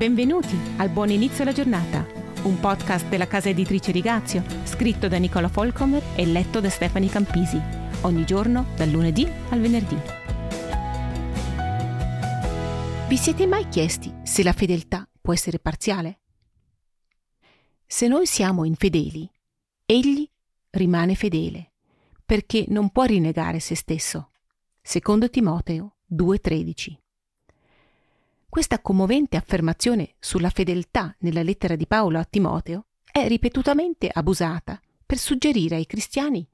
Benvenuti al Buon Inizio alla Giornata, un podcast della casa editrice Rigazio, scritto da Nicola Folcomer e letto da Stefani Campisi, ogni giorno dal lunedì al venerdì. Vi siete mai chiesti se la fedeltà può essere parziale? Se noi siamo infedeli, egli rimane fedele, perché non può rinnegare se stesso. Secondo Timoteo 2,13. Questa commovente affermazione sulla fedeltà nella lettera di Paolo a Timoteo è ripetutamente abusata per suggerire ai cristiani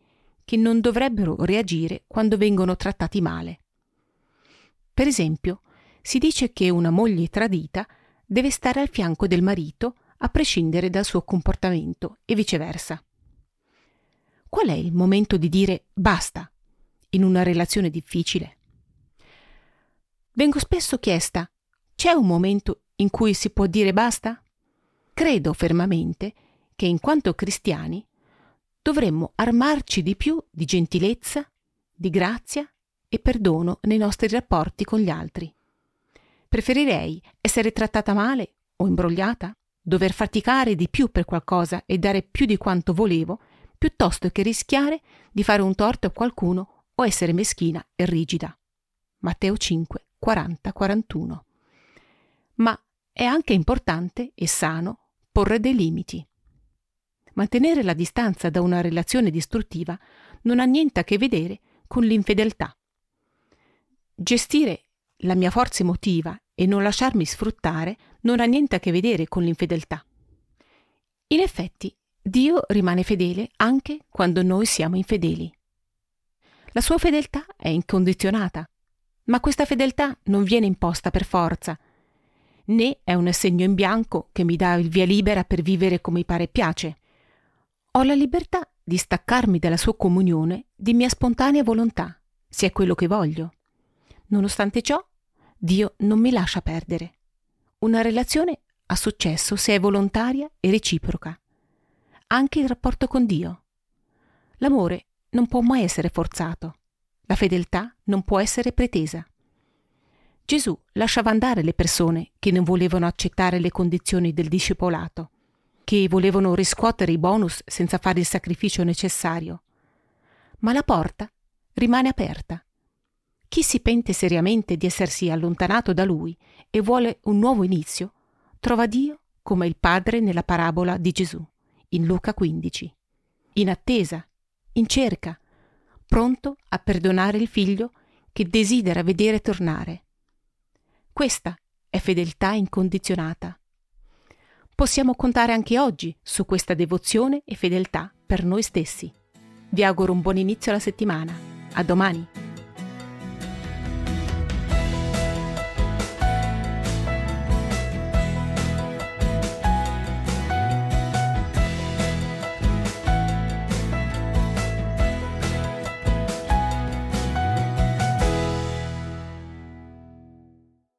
che non dovrebbero reagire quando vengono trattati male. Per esempio, si dice che una moglie tradita deve stare al fianco del marito a prescindere dal suo comportamento e viceversa. Qual è il momento di dire basta in una relazione difficile? Vengo spesso chiesta c'è un momento in cui si può dire basta? Credo fermamente che in quanto cristiani dovremmo armarci di più di gentilezza, di grazia e perdono nei nostri rapporti con gli altri. Preferirei essere trattata male o imbrogliata, dover faticare di più per qualcosa e dare più di quanto volevo, piuttosto che rischiare di fare un torto a qualcuno o essere meschina e rigida. Matteo 5, 40-41 ma è anche importante e sano porre dei limiti. Mantenere la distanza da una relazione distruttiva non ha niente a che vedere con l'infedeltà. Gestire la mia forza emotiva e non lasciarmi sfruttare non ha niente a che vedere con l'infedeltà. In effetti, Dio rimane fedele anche quando noi siamo infedeli. La sua fedeltà è incondizionata, ma questa fedeltà non viene imposta per forza, né è un assegno in bianco che mi dà il via libera per vivere come mi pare e piace. Ho la libertà di staccarmi dalla sua comunione di mia spontanea volontà, se è quello che voglio. Nonostante ciò, Dio non mi lascia perdere. Una relazione ha successo se è volontaria e reciproca. Anche il rapporto con Dio. L'amore non può mai essere forzato. La fedeltà non può essere pretesa. Gesù lasciava andare le persone che non volevano accettare le condizioni del discepolato, che volevano riscuotere i bonus senza fare il sacrificio necessario. Ma la porta rimane aperta. Chi si pente seriamente di essersi allontanato da lui e vuole un nuovo inizio, trova Dio come il Padre nella parabola di Gesù, in Luca 15, in attesa, in cerca, pronto a perdonare il figlio che desidera vedere tornare questa è fedeltà incondizionata. Possiamo contare anche oggi su questa devozione e fedeltà per noi stessi. Vi auguro un buon inizio alla settimana. A domani!